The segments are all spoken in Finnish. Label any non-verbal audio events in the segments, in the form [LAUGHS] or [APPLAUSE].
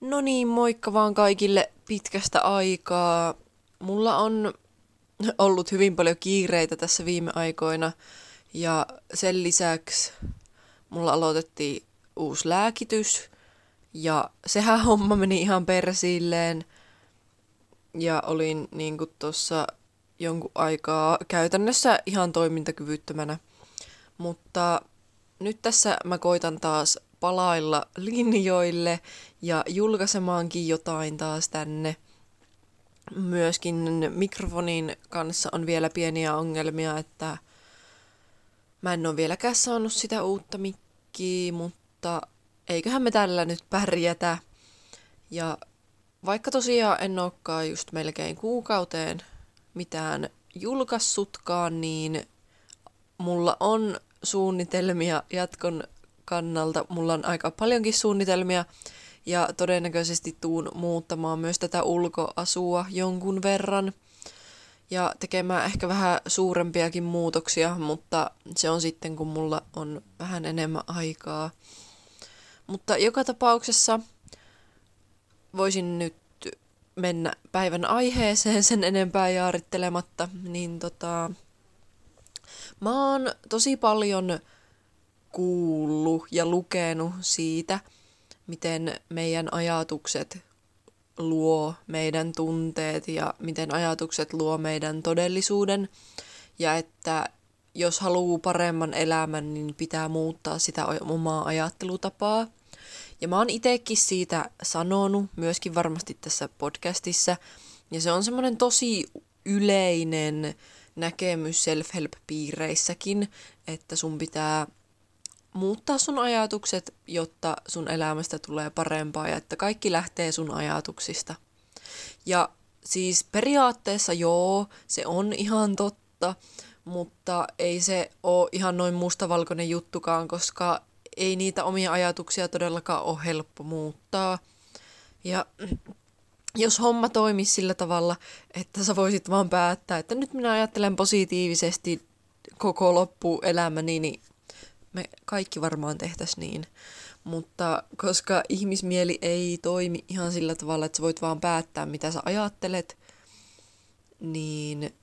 No niin, moikka vaan kaikille pitkästä aikaa. Mulla on ollut hyvin paljon kiireitä tässä viime aikoina ja sen lisäksi mulla aloitettiin uusi lääkitys ja sehän homma meni ihan persilleen ja olin niin tuossa jonkun aikaa käytännössä ihan toimintakyvyttömänä. Mutta nyt tässä mä koitan taas palailla linjoille ja julkaisemaankin jotain taas tänne. Myöskin mikrofonin kanssa on vielä pieniä ongelmia, että mä en ole vieläkään saanut sitä uutta mikkiä, mutta eiköhän me tällä nyt pärjätä. Ja vaikka tosiaan en olekaan just melkein kuukauteen mitään julkaissutkaan, niin mulla on suunnitelmia jatkon kannalta. Mulla on aika paljonkin suunnitelmia ja todennäköisesti tuun muuttamaan myös tätä ulkoasua jonkun verran ja tekemään ehkä vähän suurempiakin muutoksia, mutta se on sitten kun mulla on vähän enemmän aikaa. Mutta joka tapauksessa voisin nyt mennä päivän aiheeseen sen enempää jaarittelematta, niin tota, mä oon tosi paljon kuullut ja lukenut siitä, miten meidän ajatukset luo meidän tunteet ja miten ajatukset luo meidän todellisuuden. Ja että jos haluaa paremman elämän, niin pitää muuttaa sitä omaa ajattelutapaa. Ja mä oon itekin siitä sanonut, myöskin varmasti tässä podcastissa. Ja se on semmoinen tosi yleinen näkemys self-help-piireissäkin, että sun pitää muuttaa sun ajatukset, jotta sun elämästä tulee parempaa ja että kaikki lähtee sun ajatuksista. Ja siis periaatteessa joo, se on ihan totta, mutta ei se ole ihan noin mustavalkoinen juttukaan, koska ei niitä omia ajatuksia todellakaan ole helppo muuttaa. Ja jos homma toimisi sillä tavalla, että sä voisit vaan päättää, että nyt minä ajattelen positiivisesti koko loppuelämäni, niin me kaikki varmaan tehtäisiin niin. Mutta koska ihmismieli ei toimi ihan sillä tavalla, että sä voit vaan päättää, mitä sä ajattelet, niin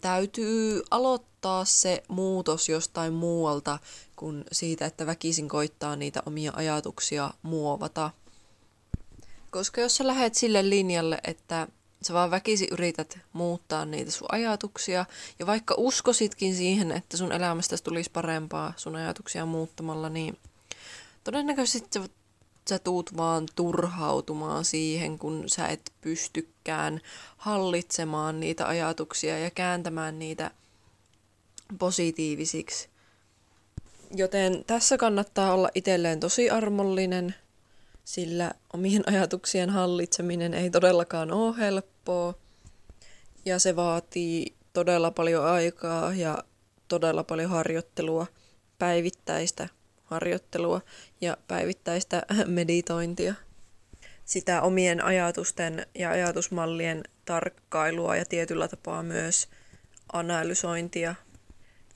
täytyy aloittaa se muutos jostain muualta kuin siitä, että väkisin koittaa niitä omia ajatuksia muovata. Koska jos sä lähet sille linjalle, että sä vaan väkisi yrität muuttaa niitä sun ajatuksia. Ja vaikka uskositkin siihen, että sun elämästä tulisi parempaa sun ajatuksia muuttamalla, niin todennäköisesti sä, sä tuut vaan turhautumaan siihen, kun sä et pystykään hallitsemaan niitä ajatuksia ja kääntämään niitä positiivisiksi. Joten tässä kannattaa olla itselleen tosi armollinen – sillä omien [LAUGHS] ajatuksien hallitseminen ei todellakaan ole helppoa ja se vaatii todella paljon aikaa ja todella paljon harjoittelua, päivittäistä harjoittelua ja päivittäistä [LAUGHS] meditointia. Sitä omien ajatusten ja ajatusmallien tarkkailua ja tietyllä tapaa myös analysointia.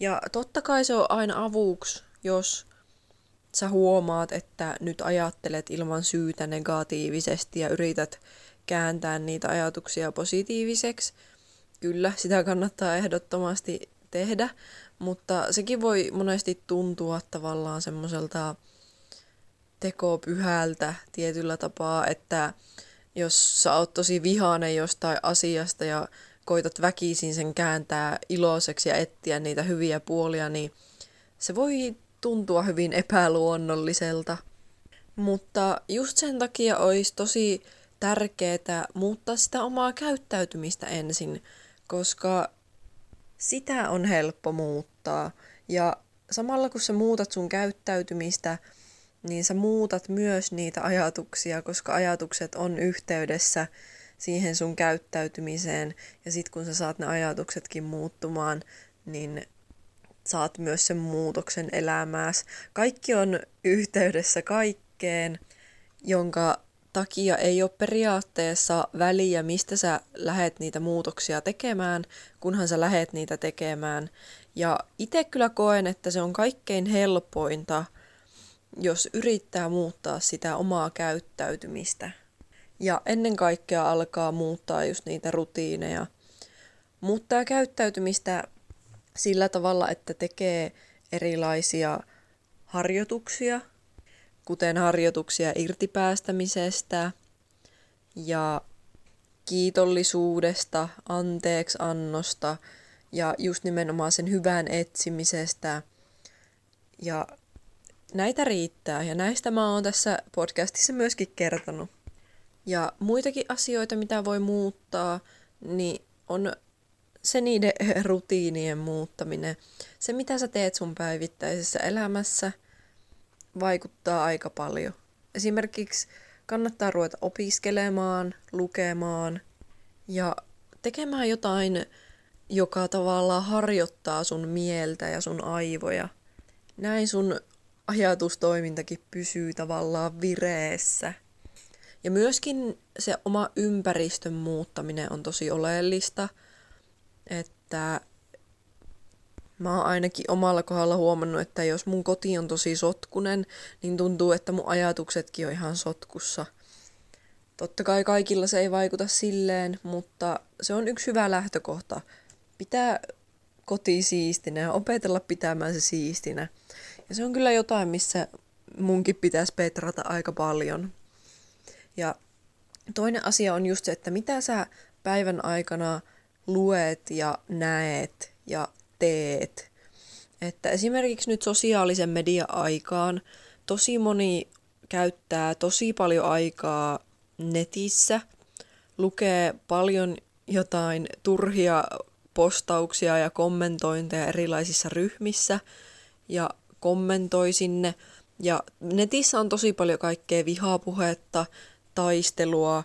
Ja totta kai se on aina avuksi, jos sä huomaat, että nyt ajattelet ilman syytä negatiivisesti ja yrität kääntää niitä ajatuksia positiiviseksi. Kyllä, sitä kannattaa ehdottomasti tehdä, mutta sekin voi monesti tuntua tavallaan semmoiselta tekopyhältä tietyllä tapaa, että jos sä oot tosi vihainen jostain asiasta ja koitat väkisin sen kääntää iloiseksi ja etsiä niitä hyviä puolia, niin se voi tuntua hyvin epäluonnolliselta. Mutta just sen takia olisi tosi tärkeää muuttaa sitä omaa käyttäytymistä ensin, koska sitä on helppo muuttaa. Ja samalla kun sä muutat sun käyttäytymistä, niin sä muutat myös niitä ajatuksia, koska ajatukset on yhteydessä siihen sun käyttäytymiseen. Ja sit kun sä saat ne ajatuksetkin muuttumaan, niin saat myös sen muutoksen elämääs. Kaikki on yhteydessä kaikkeen, jonka takia ei ole periaatteessa väliä, mistä sä lähet niitä muutoksia tekemään, kunhan sä lähet niitä tekemään. Ja itse kyllä koen, että se on kaikkein helpointa jos yrittää muuttaa sitä omaa käyttäytymistä. Ja ennen kaikkea alkaa muuttaa just niitä rutiineja. Muuttaa käyttäytymistä sillä tavalla, että tekee erilaisia harjoituksia, kuten harjoituksia irtipäästämisestä ja kiitollisuudesta, anteeksiannosta ja just nimenomaan sen hyvän etsimisestä. Ja näitä riittää ja näistä mä oon tässä podcastissa myöskin kertonut. Ja muitakin asioita, mitä voi muuttaa, niin on se niiden [LAUGHS] rutiinien muuttaminen. Se, mitä sä teet sun päivittäisessä elämässä, vaikuttaa aika paljon. Esimerkiksi kannattaa ruveta opiskelemaan, lukemaan ja tekemään jotain, joka tavallaan harjoittaa sun mieltä ja sun aivoja. Näin sun ajatustoimintakin pysyy tavallaan vireessä. Ja myöskin se oma ympäristön muuttaminen on tosi oleellista, että mä oon ainakin omalla kohdalla huomannut, että jos mun koti on tosi sotkunen, niin tuntuu, että mun ajatuksetkin on ihan sotkussa. Totta kai kaikilla se ei vaikuta silleen, mutta se on yksi hyvä lähtökohta. Pitää koti siistinä ja opetella pitämään se siistinä. Ja se on kyllä jotain, missä munkin pitäisi petrata aika paljon. Ja toinen asia on just se, että mitä sä päivän aikana luet ja näet ja teet. Että esimerkiksi nyt sosiaalisen median aikaan tosi moni käyttää tosi paljon aikaa netissä, lukee paljon jotain turhia postauksia ja kommentointeja erilaisissa ryhmissä ja kommentoi sinne. Ja netissä on tosi paljon kaikkea vihapuhetta, taistelua,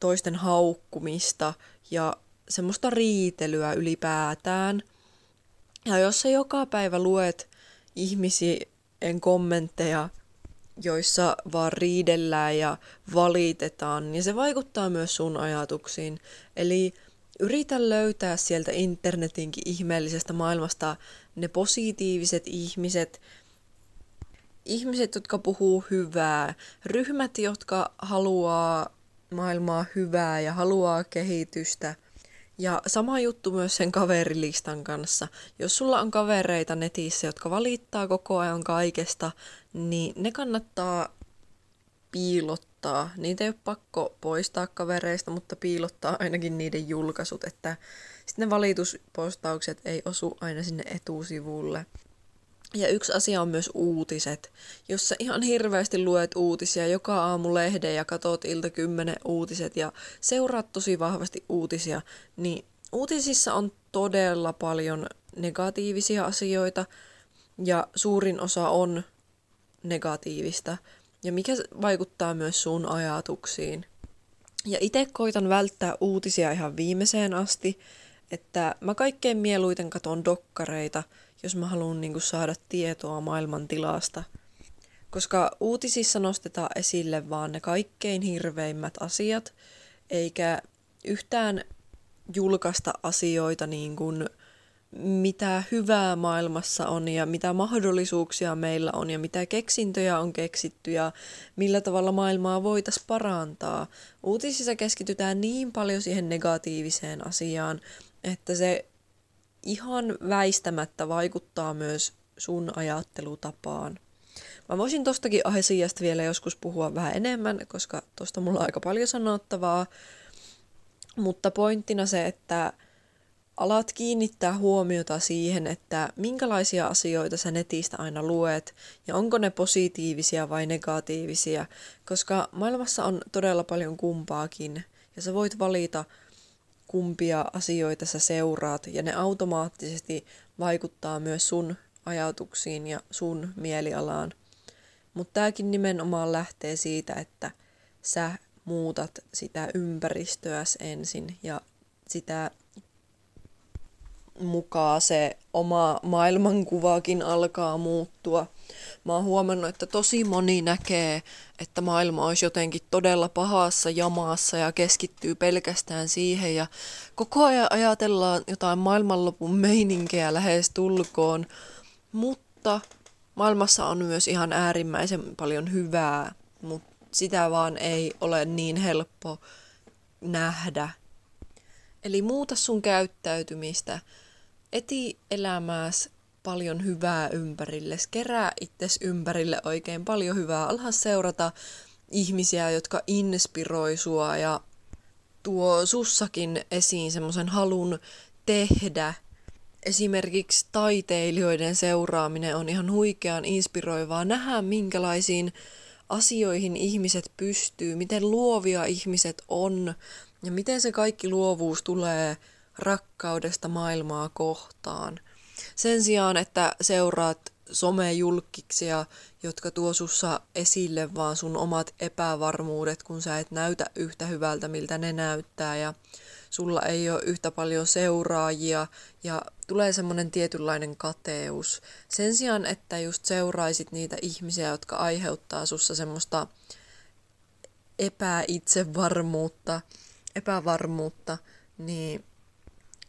toisten haukkumista ja semmoista riitelyä ylipäätään. Ja jos sä joka päivä luet ihmisien kommentteja, joissa vaan riidellään ja valitetaan, niin se vaikuttaa myös sun ajatuksiin. Eli yritä löytää sieltä internetinkin ihmeellisestä maailmasta ne positiiviset ihmiset, ihmiset, jotka puhuu hyvää, ryhmät, jotka haluaa maailmaa hyvää ja haluaa kehitystä. Ja sama juttu myös sen kaverilistan kanssa. Jos sulla on kavereita netissä, jotka valittaa koko ajan kaikesta, niin ne kannattaa piilottaa. Niitä ei ole pakko poistaa kavereista, mutta piilottaa ainakin niiden julkaisut, että sitten ne valituspostaukset ei osu aina sinne etusivulle. Ja yksi asia on myös uutiset. Jos sä ihan hirveästi luet uutisia joka aamu lehden ja katot ilta kymmenen uutiset ja seuraat tosi vahvasti uutisia, niin uutisissa on todella paljon negatiivisia asioita ja suurin osa on negatiivista ja mikä vaikuttaa myös sun ajatuksiin. Ja itse koitan välttää uutisia ihan viimeiseen asti, että mä kaikkein mieluiten katon dokkareita – jos mä haluan niin saada tietoa maailman tilasta. Koska uutisissa nostetaan esille vaan ne kaikkein hirveimmät asiat, eikä yhtään julkaista asioita niin kuin mitä hyvää maailmassa on ja mitä mahdollisuuksia meillä on ja mitä keksintöjä on keksitty ja millä tavalla maailmaa voitaisiin parantaa. Uutisissa keskitytään niin paljon siihen negatiiviseen asiaan, että se ihan väistämättä vaikuttaa myös sun ajattelutapaan. Mä voisin tostakin asiasta vielä joskus puhua vähän enemmän, koska tosta mulla on aika paljon sanottavaa. Mutta pointtina se, että alat kiinnittää huomiota siihen, että minkälaisia asioita sä netistä aina luet ja onko ne positiivisia vai negatiivisia, koska maailmassa on todella paljon kumpaakin ja sä voit valita kumpia asioita sä seuraat, ja ne automaattisesti vaikuttaa myös sun ajatuksiin ja sun mielialaan. Mutta tämäkin nimenomaan lähtee siitä, että sä muutat sitä ympäristöäs ensin ja sitä mukaan se oma maailmankuvaakin alkaa muuttua. Mä oon huomannut, että tosi moni näkee, että maailma olisi jotenkin todella pahassa jamaassa ja keskittyy pelkästään siihen ja koko ajan ajatellaan jotain maailmanlopun meininkejä lähes tulkoon, mutta maailmassa on myös ihan äärimmäisen paljon hyvää, mutta sitä vaan ei ole niin helppo nähdä. Eli muuta sun käyttäytymistä, eti elämääs paljon hyvää ympärille, kerää itses ympärille oikein paljon hyvää, alha seurata ihmisiä, jotka inspiroi sua ja tuo sussakin esiin semmoisen halun tehdä. Esimerkiksi taiteilijoiden seuraaminen on ihan huikean inspiroivaa. Nähdä minkälaisiin asioihin ihmiset pystyy, miten luovia ihmiset on ja miten se kaikki luovuus tulee rakkaudesta maailmaa kohtaan. Sen sijaan, että seuraat somejulkkiksia, jotka tuo sussa esille vaan sun omat epävarmuudet, kun sä et näytä yhtä hyvältä, miltä ne näyttää ja sulla ei ole yhtä paljon seuraajia ja tulee semmoinen tietynlainen kateus. Sen sijaan, että just seuraisit niitä ihmisiä, jotka aiheuttaa sussa semmoista epäitsevarmuutta, epävarmuutta, niin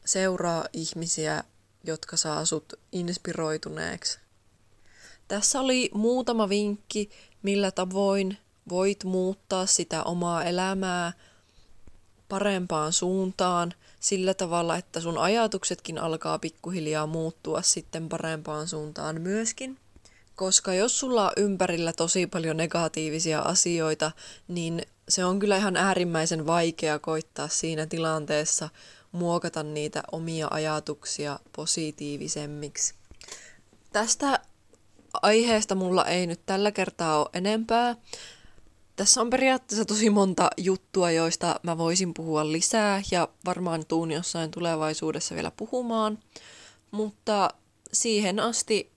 seuraa ihmisiä, jotka saa sut inspiroituneeksi. Tässä oli muutama vinkki, millä tavoin voit muuttaa sitä omaa elämää parempaan suuntaan sillä tavalla, että sun ajatuksetkin alkaa pikkuhiljaa muuttua sitten parempaan suuntaan myöskin. Koska jos sulla on ympärillä tosi paljon negatiivisia asioita, niin se on kyllä ihan äärimmäisen vaikea koittaa siinä tilanteessa muokata niitä omia ajatuksia positiivisemmiksi. Tästä aiheesta mulla ei nyt tällä kertaa ole enempää. Tässä on periaatteessa tosi monta juttua, joista mä voisin puhua lisää ja varmaan tuun jossain tulevaisuudessa vielä puhumaan. Mutta siihen asti,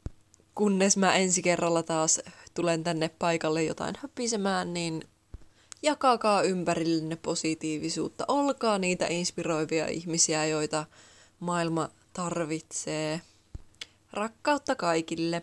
kunnes mä ensi kerralla taas tulen tänne paikalle jotain höpisemään, niin jakakaa ympärillenne positiivisuutta. Olkaa niitä inspiroivia ihmisiä, joita maailma tarvitsee. Rakkautta kaikille!